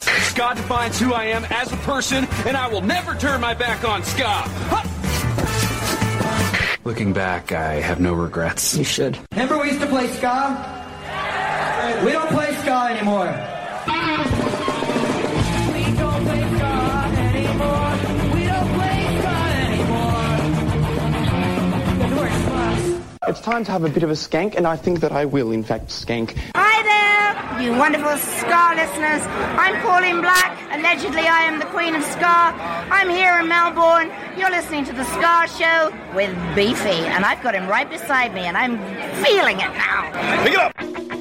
Ska defines who I am as a person, and I will never turn my back on Ska. Huh! Looking back, I have no regrets. You should. Remember we used to play ska? We don't play ska anymore. We don't play ska anymore. We don't play ska anymore. The worst was. It's time to have a bit of a skank, and I think that I will, in fact, skank. Hi there, you wonderful Ska listeners. I'm Pauline Black. Allegedly, I am the Queen of Ska. I'm here in Melbourne. You're listening to the Ska Show with Beefy, and I've got him right beside me, and I'm feeling it now. Pick it up!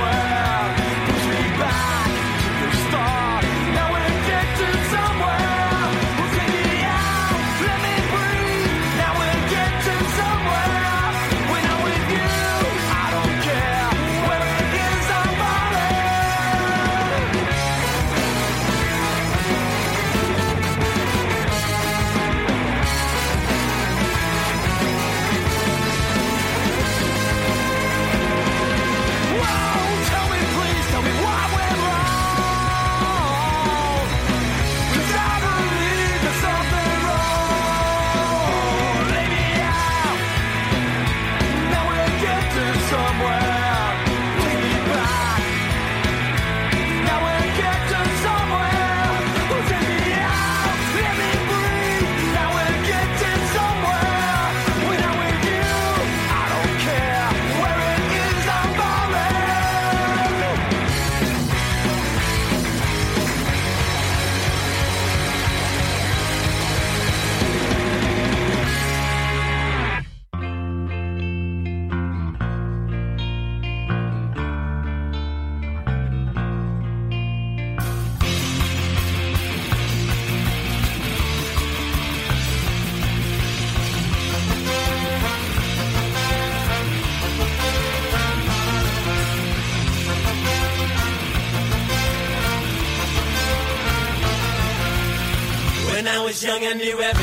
Somewhere, was young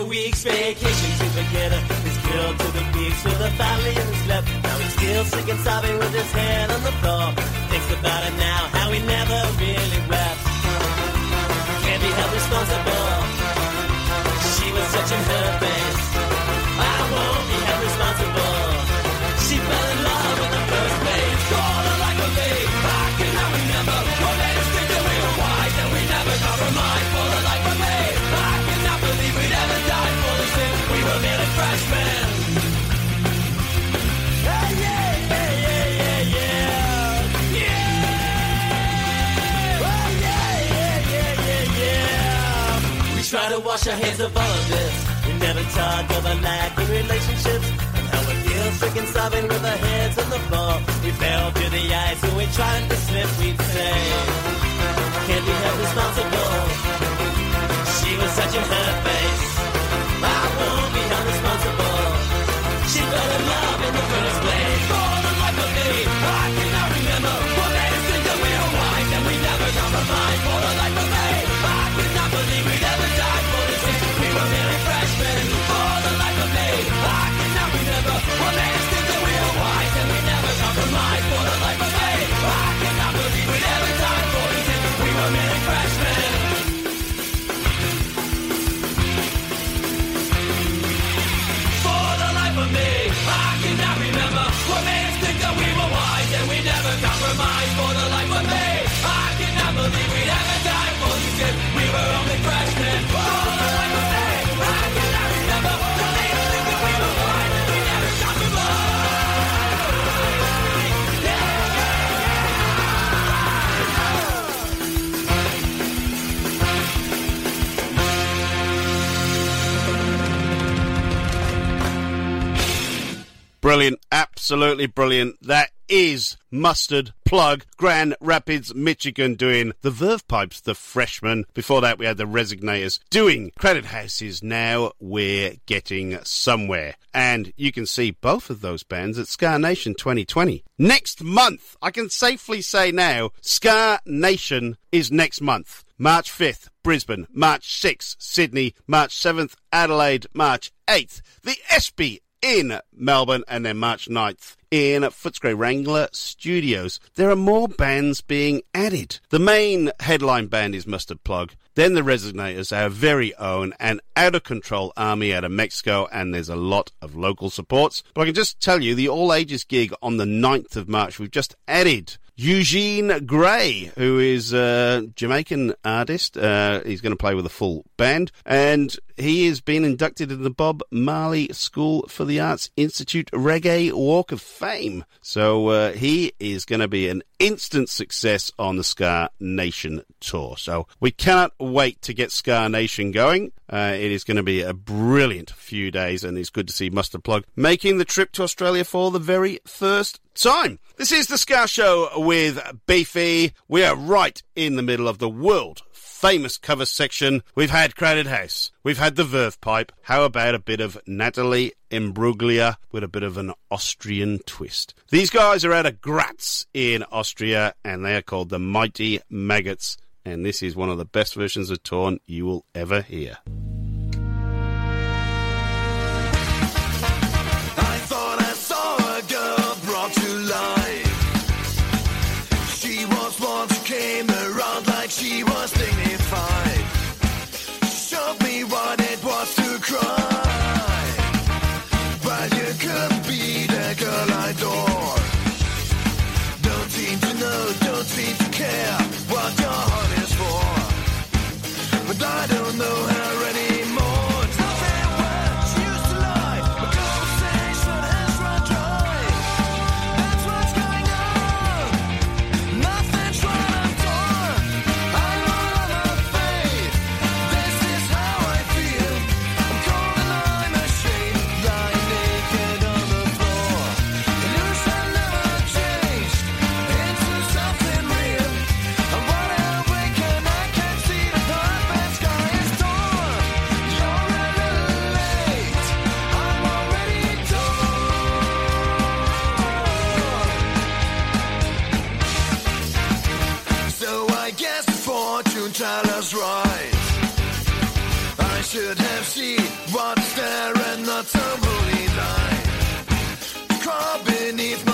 a week's vacation to forget her. His girl to the beach with a family in his left. Now he's still sick and sobbing with his head on the floor. Thinks about it now, how he never really wept. Can't be held responsible. She was such in her face. I won't be held responsible. She fell in try to wash our hands of this. We never talk of a lack in relationships and how we feel sick and sobbing with our heads on the floor. We fell through the ice and we tried to slip, we'd say. Can't be held responsible. She was such a her face. Absolutely brilliant. That is Mustard Plug, Grand Rapids, Michigan, doing the Verve Pipes, the freshmen. Before that, we had the Resignators doing Credit Houses. Now we're getting somewhere. And you can see both of those bands at Ska Nation 2020. Next month, I can safely say now, Ska Nation is next month. March 5th, Brisbane. March 6th, Sydney. March 7th, Adelaide. March 8th, the ESPY in Melbourne, and then March 9th in Footscray Wrangler Studios. There are more bands being added. The main headline band is Mustard Plug. Then the Resignators, our very own and out of control army out of Mexico, and there's a lot of local supports. But I can just tell you the all ages gig on the 9th of March, we've just added Eugene Gray, who is a Jamaican artist. Uh, he's going to play with a full band, and he has been inducted in the Bob Marley School for the Arts Institute Reggae Walk of Fame. So uh, he is going to be an instant success on the Ska Nation tour. So we cannot wait to get Ska Nation going. Uh, it is going to be a brilliant few days, and it's good to see Mustard Plug making the trip to Australia for the very first time. This is the Ska Show with Beefy. We are right in the middle of the world famous cover section. We've had Crowded House. We've had the Verve Pipe. How about a bit of Natalie Imbruglia with a bit of an Austrian twist? These guys are out of Graz in Austria and they are called the Mighty Maggots. And this is one of the best versions of Torn you will ever hear. Tell us right. I should have seen what's there and not totally lie. Crawl beneath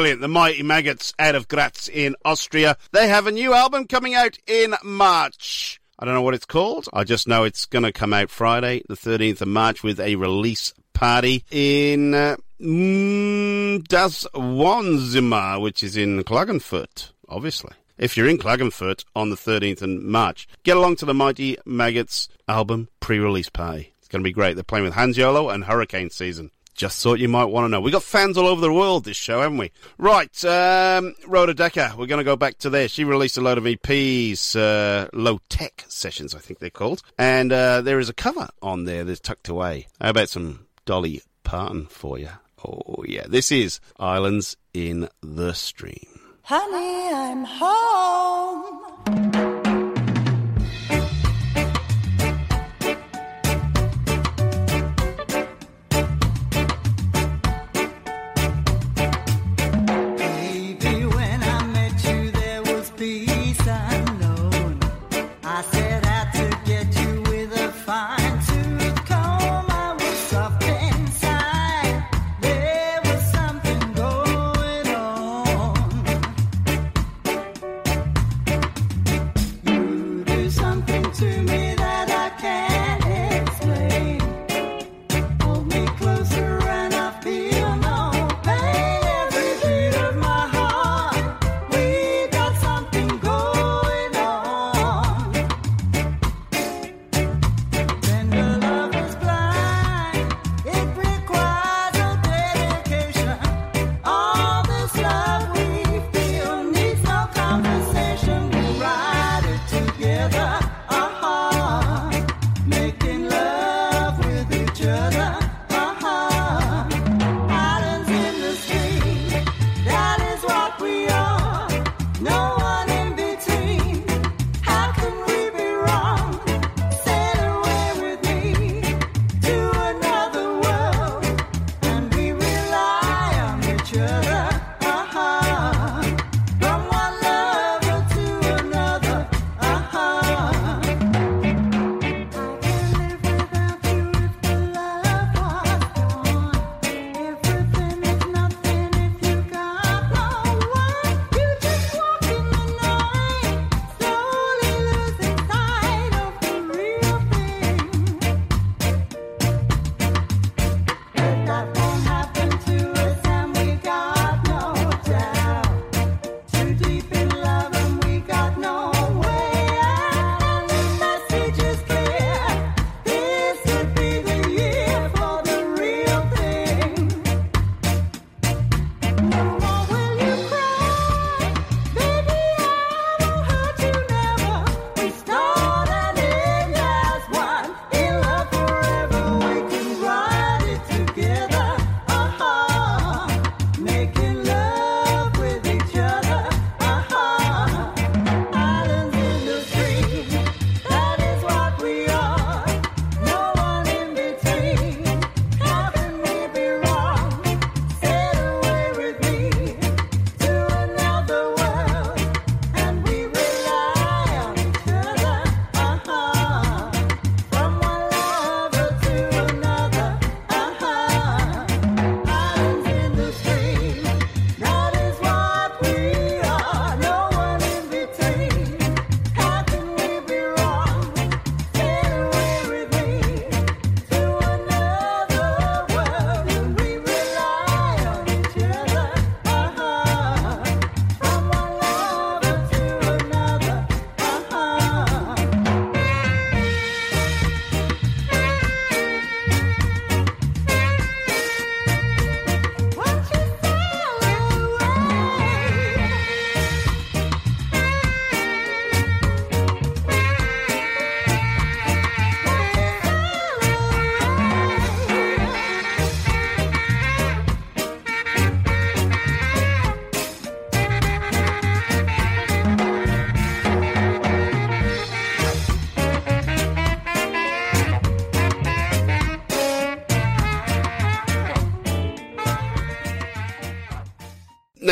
brilliant. The Mighty Maggots out of Graz in Austria. They have a new album coming out in March. I don't know what it's called. I just know it's going to come out Friday, the 13th of March, with a release party in uh, mm, Das Wohnzimmer, which is in Klagenfurt, obviously. If you're in Klagenfurt on the 13th of March, get along to the Mighty Maggots album pre-release party. It's going to be great. They're playing with Hans Yolo and Hurricane Season. Just thought you might want to know. We've got fans all over the world this show, haven't we? Right, um, Rhoda Dakar, we're going to go back to there. She released a load of EPs, uh, low tech sessions, I think they're called. And uh, there is a cover on there that's tucked away. How about some Dolly Parton for you? Oh, yeah. This is Islands in the Stream. Honey, I'm home.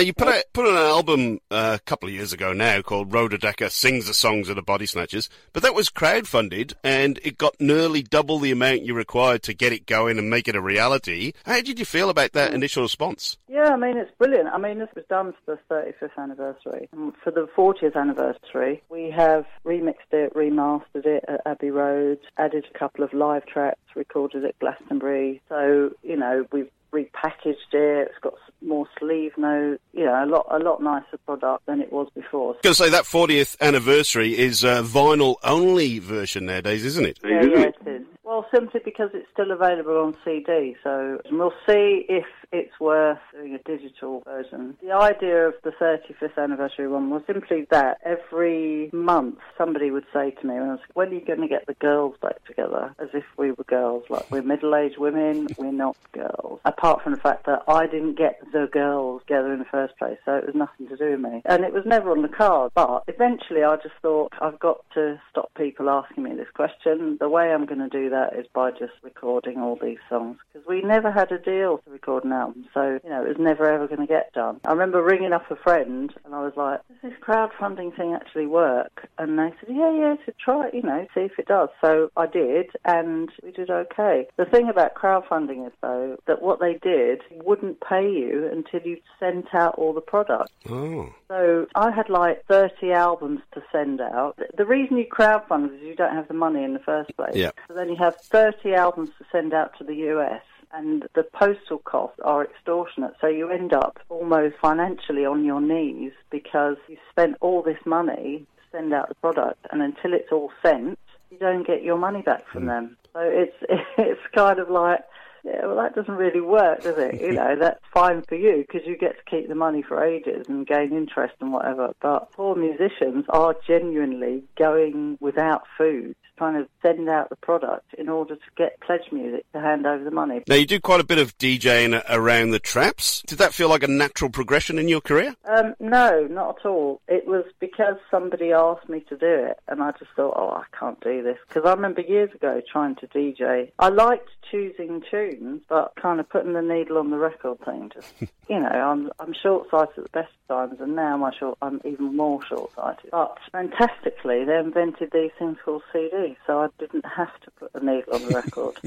You put out, put on an album uh, a couple of years ago now called Rhoda Dakar sings the songs of the Body Snatchers, but that was crowdfunded and it got nearly double the amount you required to get it going and make it a reality. How did you feel about that initial response? Yeah, I mean, it's brilliant. I mean, this was done for the 35th anniversary. And for the 40th anniversary, we have remixed it, remastered it at Abbey Road, added a couple of live tracks, recorded at Glastonbury. So, you know, we've repackaged it. It's got more sleeve notes. You know, a lot, a lot nicer product than it was before. I was going to say that 40th anniversary is a vinyl only version nowadays, isn't it? Yeah, yeah, it is. Well, simply because it's still available on CD, so we'll see if it's worth doing a digital version. The idea of the 35th anniversary one was simply that every month somebody would say to me, when, are you going to get the girls back together? As if we were girls, like we're middle-aged women, we're not girls. Apart from the fact that I didn't get the girls together in the first place, so it was nothing to do with me. And it was never on the card, but eventually I just thought, I've got to stop people asking me this question. The way I'm going to do that is by just recording all these songs, because we never had a deal to record an album, so, you know, it was never ever going to get done. I remember ringing up a friend, and I was like, does this crowdfunding thing actually work? And they said, yeah, yeah, to try it, you know, see if it does. So I did, and we did okay. The thing about crowdfunding is, though, that what they did wouldn't pay you until you sent out all the product. Oh. So I had like 30 albums to send out. The- The reason you crowdfund is you don't have the money in the first place. Yeah. So then you have 30 albums to send out to the US. And the postal costs are extortionate, so you end up almost financially on your knees because you spent all this money to send out the product, and until it's all sent, you don't get your money back from hmm. them. So it's it's kind of like, yeah, well, that doesn't really work, does it? You know, that's fine for you because you get to keep the money for ages and gain interest and whatever. But poor musicians are genuinely going without food, trying of send out the product in order to get pledge music to hand over the money. Now you do quite a bit of DJing around the traps. Did that feel like a natural progression in your career? Um, no, not at all. It was because somebody asked me to do it, and I just thought, oh, I can't do this. Because I remember years ago trying to DJ. I liked choosing tunes, but kind of putting the needle on the record thing. Just, you know, I'm I'm short-sighted at the best of times, and now my short, I'm even more short-sighted. But fantastically, they invented these things called CDs, so I didn't have to put the needle on the record.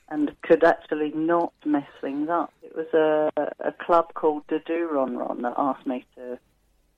and could actually not mess things up. It was a, a club called the Do Ron Ron that asked me to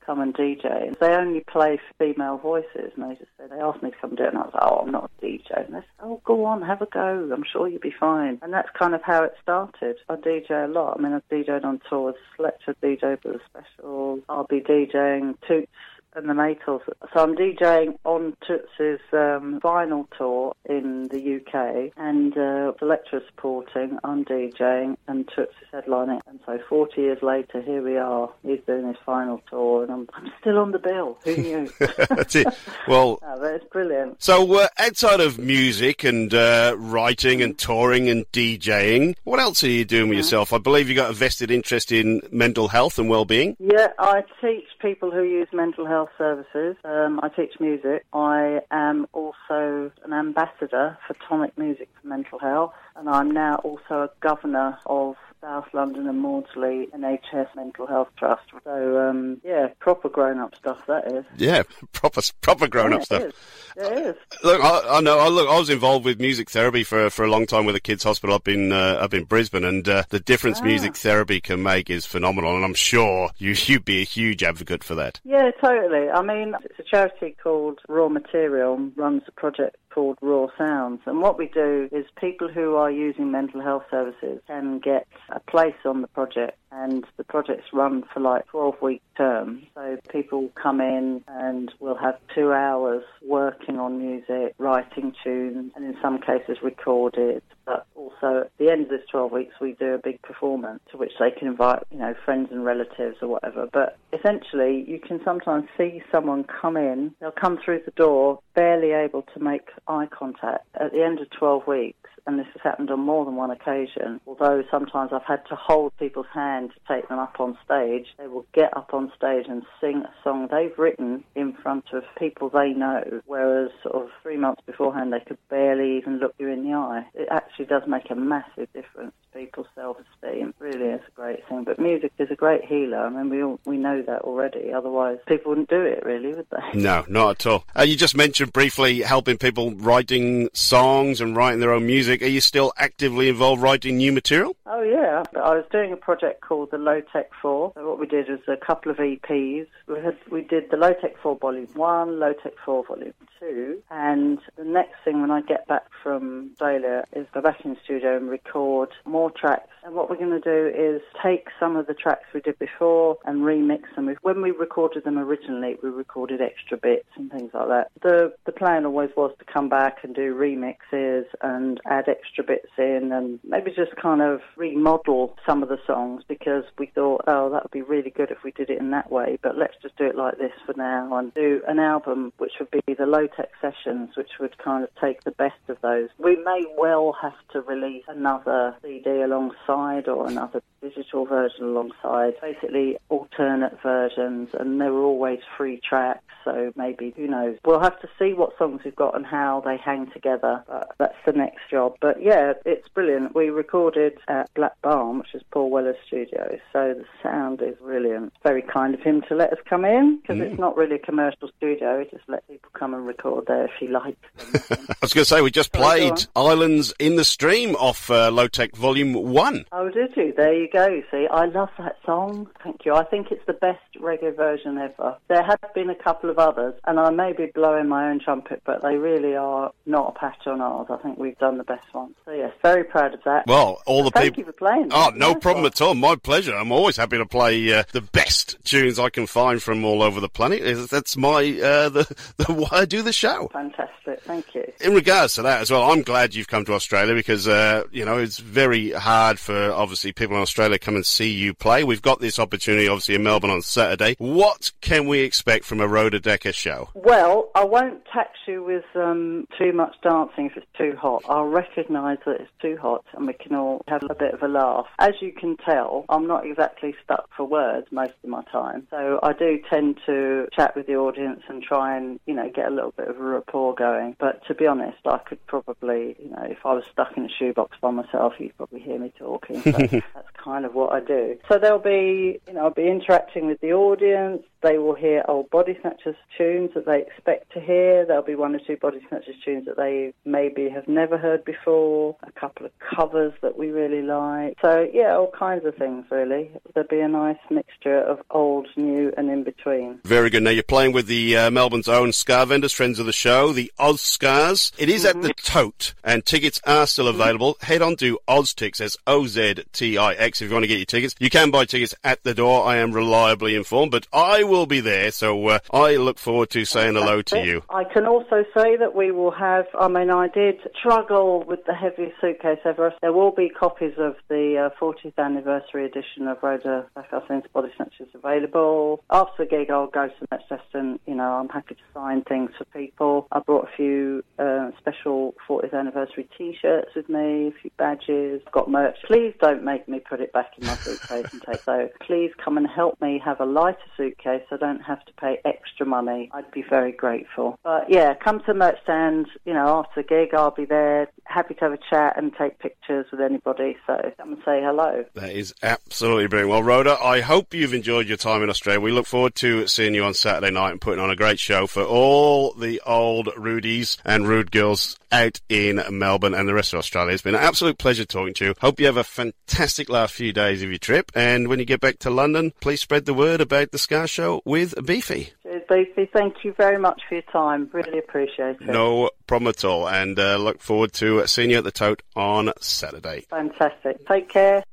come and DJ. And They only play female voices, and they just said they asked me to come do it, and I was like, oh, I'm not a DJ. And they said, oh, go on, have a go. I'm sure you'll be fine. And that's kind of how it started. I DJ a lot. I mean, I've DJed on tours, Selecter DJ for the special. I'll be DJing Toots and the Maytals. So I'm DJing on Toots's um, vinyl tour in the UK, and uh, the lecturer supporting. I'm DJing, and Toots is headlining. And so 40 years later, here we are. He's doing his final tour, and I'm, I'm still on the bill. Who knew? That's it. Well, but it's brilliant. so uh, outside of music and uh, writing and touring and DJing, what else are you doing with yourself? I believe you've got a vested interest in mental health and well-being. Yeah, I teach people who use mental health services. Um, I teach music. I am also an ambassador for Tonic Music for Mental Health, and I'm now also a governor of South London and Maudsley NHS Mental Health Trust. So, um, yeah, proper grown-up stuff that is. Yeah, proper proper grown-up Yeah, stuff. It is. It is. Look, I, I know. I look, I was involved with music therapy for for a long time with a kids' hospital up in uh, up in Brisbane, and uh, the difference Ah. music therapy can make is phenomenal. And I'm sure you you'd be a huge advocate for that. Yeah, totally. I mean, it's a charity called Raw Material and runs a project called Raw Sounds. And what we do is people who are using mental health services can get a place on the project and the project's run for like 12 week term. So people come in and we'll have two hours working on music, writing tunes, and in some cases recorded. But also at the end of this 12 weeks, we do a big performance to which they can invite, you know, friends and relatives or whatever. But essentially, you can sometimes see someone come in, they'll come through the door barely able to make eye contact. At the end of 12 weeks, and this has happened on more than one occasion, although sometimes I've had to hold people's hand to take them up on stage, they will get up on stage and sing a song they've written in front of people they know, whereas sort of three months beforehand they could barely even look you in the eye. It actually does make a massive difference to people's self-esteem. Really is a great thing. But music is a great healer. I mean, we all, we know that already. Otherwise, people wouldn't do it, really, would they? No, not at all. Uh, you just mentioned briefly helping people writing songs and writing their own music. Are you still actively involved writing new material? Oh yeah, I was doing a project called the Low Tech Four. So what we did was a couple of EPs. We had we did the Low Tech Four Volume One, Low Tech Four Volume Two, and the next thing when I get back from Australia is go back in the studio and record more tracks. And what we're going to do is take some of the tracks we did before and remix them. When we recorded them originally, we recorded extra bits and things like that. The the plan always was to come back and do remixes and add extra bits in and maybe just kind of remodel some of the songs because we thought, oh, that would be really good if we did it in that way, but let's just do it like this for now and do an album which would be the low tech sessions, which would kind of take the best of those. We may well have to release another CD alongside or another digital version alongside, basically alternate versions, and they were always free tracks. So maybe who knows? We'll have to see what songs we've got and how they hang together. But that's the next job. But yeah, it's brilliant. We recorded at Black Barn, which is Paul Weller's studio. So the sound is brilliant. Very kind of him to let us come in because it's not really a commercial studio. He just let people come and record there if he likes. I was going to say we just played Islands in the Stream off uh, Low Tech Volume One. Oh, did you? There you go. See, I love that song. Thank you. I think it's the best reggae version ever. There have been a couple of others, and I may be blowing my own trumpet, but they really are not a patch on ours. I think we've done the best one. So yes, very proud of that. Well, all the Thank people. you for playing. Oh, no problem at all. My pleasure. I'm always happy to play uh, the best tunes I can find from all over the planet. That's my uh, the, the why I do the show. Fantastic. Thank you. In regards to that as well, I'm glad you've come to Australia because uh, you know it's very hard for obviously people in Australia to come and see you play. We've got this opportunity obviously in Melbourne on Saturday. What can we expect from a Rhoda Dakar show? Well, I won't tax you with um, too much dancing if it's too hot. I'll recognise that it's too hot and we can all have a bit of a laugh. As you can tell, I'm not exactly stuck for words most of my time. So I do tend to chat with the audience and try and, you know, get a little bit of a rapport going. But to be honest, I could probably, you know, if I was stuck in a shoebox by myself, you'd probably hear me talking. So that's kind of what I do. So there'll be, you know, I'll be interacting with the audience. They will hear old Body Snatchers tunes that they expect to hear. There'll be one or two Body Snatchers tunes that they maybe have never heard before. A couple of covers that we really like. So yeah, all kinds of things really. There'll be a nice mixture of old, new, and in between. Very good. Now you're playing with the uh, Melbourne's own Scar vendors, friends of the show, the Oz Scars. It is at the Tote, and tickets are still available. Head on to Oztix, that's O-Z-T-I-X, if you want to get your tickets. You can buy tickets at the door. I am reliably informed, but I will be there, so uh, I look forward to saying hello to you. I can also say that we will have, I mean, I did struggle with the heaviest suitcase ever. There will be copies of the uh, 40th anniversary edition of Rhoda Backhouse Body Snatchers available. After the gig, I'll go to Metchester and, you know, I'm happy to sign things for people. I brought a few uh, special 40th anniversary t-shirts with me, a few badges, got merch. Please don't make me put it back in my suitcase and take so. Please come and help me have a lighter suitcase so I don't have to pay extra money. I'd be very grateful. But yeah, come to merch stand, you know, after the gig, I'll be there, happy to have a chat and take pictures with anybody. So come and say hello. That is absolutely brilliant. Well, Rhoda, I hope you've enjoyed your time in Australia. We look forward to seeing you on Saturday night and putting on a great show for all the old Rudies and Rude girls out in Melbourne and the rest of Australia. It's been an absolute pleasure talking to you. Hope you have a fantastic last few days of your trip. And when you get back to London, please spread the word about the Ska Show with Beefy. Cheers, Beefy. Thank you very much for your time. Really appreciate it. No problem at all. And uh, look forward to seeing you at the Tote on Saturday. Fantastic. Take care.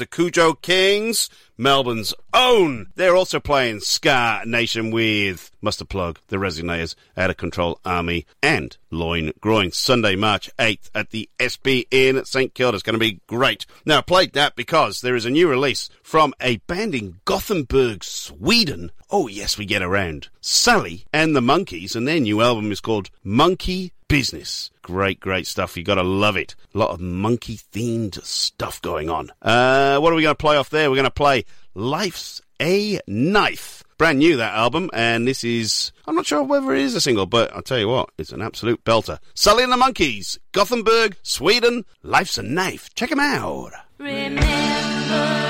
The Kujo Kings, Melbourne's They're also playing Ska Nation with Mustard Plug, The Resignators, Out of Control Army, and Loin Groin. Sunday, March 8th at the ESPY in St Kilda. It's going to be great. Now, I played that because there is a new release from a band in Gothenburg, Sweden. Oh, yes, we get around. Sally and the Monkeys, and their new album is called Monkey Business. Great, great stuff. You gotta love it. A lot of monkey themed stuff going on. Uh, what are we gonna play off there? We're gonna play Life's a Knife. Brand new that album, and this is, I'm not sure whether it is a single, but I'll tell you what, it's an absolute belter. Sally and the Monkeys, Gothenburg, Sweden, Life's a Knife. Check 'em out. Remember,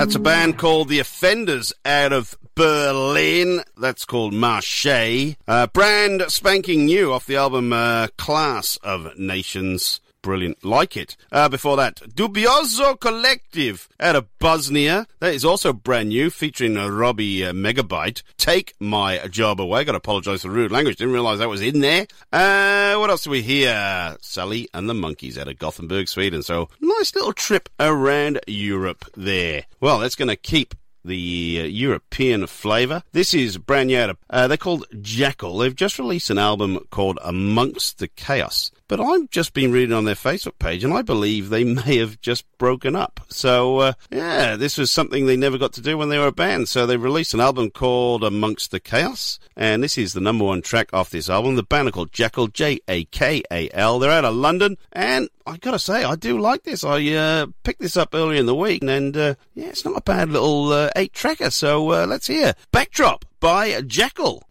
That's a band called The Offenders out of Berlin. That's called Marche. Uh, brand spanking new off the album uh, Class of Nations. Brilliant. Like it. Uh, before that, Dubioza Kolektiv out of Bosnia. That is also brand new, featuring Robbie uh, Megabyte. Take My Job Away. Got to apologise for rude language. Didn't realise that was in there. Uh, what else do we hear? Sally and the Monkeys out of Gothenburg, Sweden. So, nice little trip around Europe there. Well, that's going to keep the uh, European flavour. This is brand new. Uh, they're called Jakal. They've just released an album called Amongst the Chaos. But I've just been reading on their Facebook page, and I believe they may have just broken up. So, uh, yeah, this was something they never got to do when they were a band. So they released an album called Amongst the Chaos, and this is the number one track off this album. The band are called Jakal, J A K A L. They're out of London, and I gotta say, I do like this. I uh, picked this up earlier in the week, and uh, yeah, it's not a bad little uh, eight tracker. So uh, let's hear Backdrop by Jakal.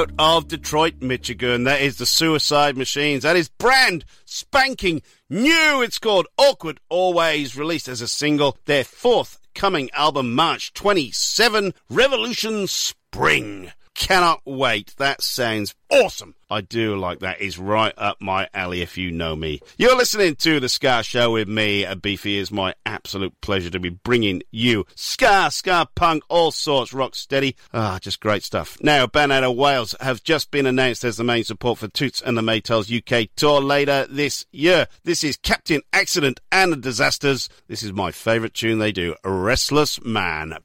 out of Detroit, Michigan. That is the Suicide Machines. That is brand spanking new. It's called Awkward Always, released as a single. Their fourth coming album, March 27, Revolution Spring cannot wait. That sounds awesome. I do like that. It's right up my alley if you know me. You're listening to The Ska Show with me, uh, Beefy. It's my absolute pleasure to be bringing you Ska, Ska Punk, all sorts, rock steady. Ah, just great stuff. Now, Band out of Wales have just been announced as the main support for Toots and the Maytals UK tour later this year. This is Captain Accident and the Disasters. This is my favourite tune they do, Restless Man.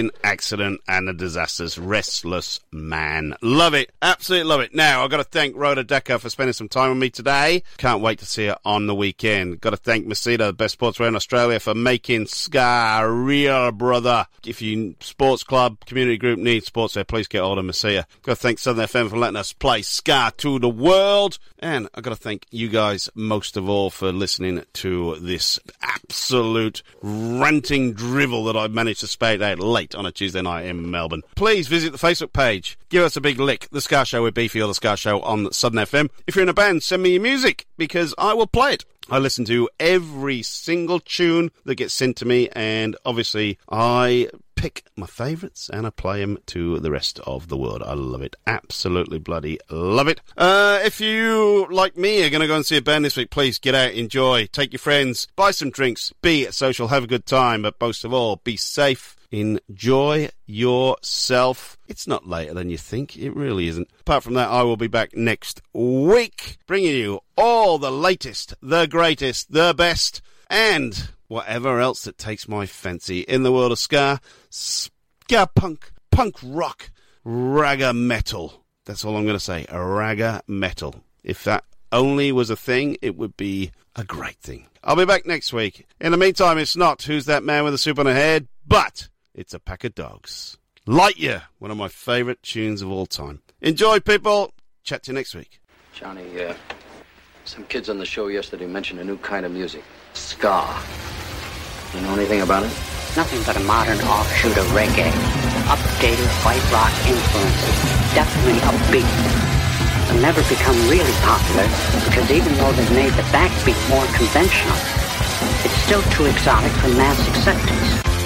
in accident and a disaster's restless man. Love it. Absolutely love it. Now, I've got to thank Rhoda Dakar for spending some time with me today. Can't wait to see her on the weekend. Got to thank Masita, the best sportswear in Australia, for making Ska real, brother. If you sports club, community group needs sportswear, please get hold of Masita. Got to thank Southern FM for letting us play Ska to the world. And I've got to thank you guys most of all for listening to this absolute ranting drivel that I've managed to spade out late on a Tuesday night in Melbourne. Please visit the Facebook page. Give us a big lick. The Ska Show with Beefy or The Ska Show on Southern FM. If you're in a band, send me your music because I will play it. I listen to every single tune that gets sent to me, and obviously, I pick my favourites and I play them to the rest of the world. I love it. Absolutely bloody love it. Uh, if you, like me, are going to go and see a band this week, please get out, enjoy, take your friends, buy some drinks, be social, have a good time, but most of all, be safe. Enjoy yourself. It's not later than you think. It really isn't. Apart from that, I will be back next week, bringing you all the latest, the greatest, the best, and whatever else that takes my fancy in the world of ska, ska punk, punk rock, ragga metal. That's all I'm going to say. Ragga metal. If that only was a thing, it would be a great thing. I'll be back next week. In the meantime, it's not Who's That Man with a Soup on a Head, but it's a pack of dogs. Lightyear, one of my favourite tunes of all time. Enjoy, people. Chat to you next week. Johnny, uh, some kids on the show yesterday mentioned a new kind of music. Ska. You know anything about it? Nothing but a modern offshoot of reggae. Updated white rock influences. Definitely upbeat. They'll never become really popular because even though they've made the backbeat more conventional, it's still too exotic for mass acceptance.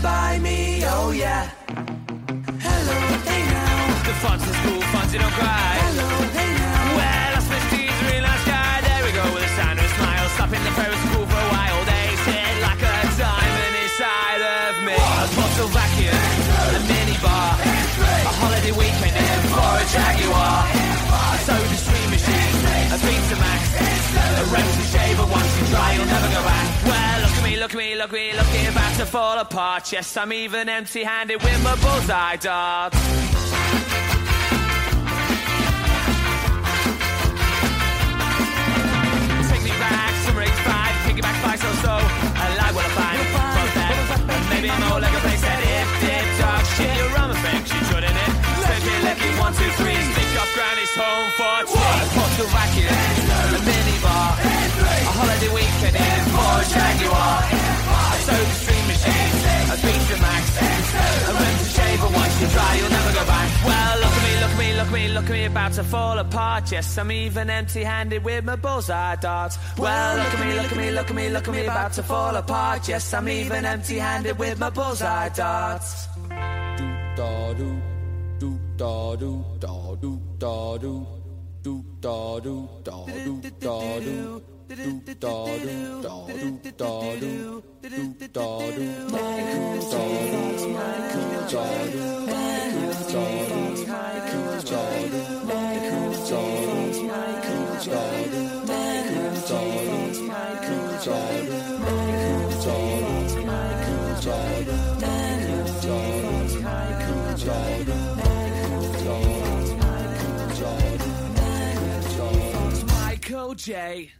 Stand by me? Oh yeah. Hello, hey now. The fun's is cool, fun's don't cry. Hello, hey now. Well, Peter's a really nice guy. There we go, with a Sandra smile, slapping the Ferris cool for a while. They sit like a diamond inside of me. A bottle vacuum, a mini bar, a holiday weekend in for a Jaguar. Look me, look me, look me, looking about to fall apart. Yes, I'm even empty-handed with my bullseye darts. about to fall apart. Yes, I'm even empty handed with my bullseye darts. Well, look at me, look at me, look at me, look at me about to fall apart. Yes, I'm even empty handed with my bullseye darts. Do da do, do da do, da do da do, do da do, da do da do. Do do do do do do do do do do. My cool, my cool, my cool, my cool, my cool, my cool, my cool. Michael J.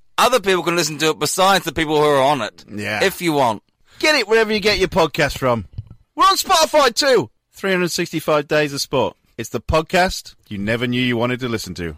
other people can listen to it besides the people who are on it. Yeah. If you want. Get it wherever you get your podcast from. We're on Spotify too. 365 Days of Sport. It's the podcast you never knew you wanted to listen to.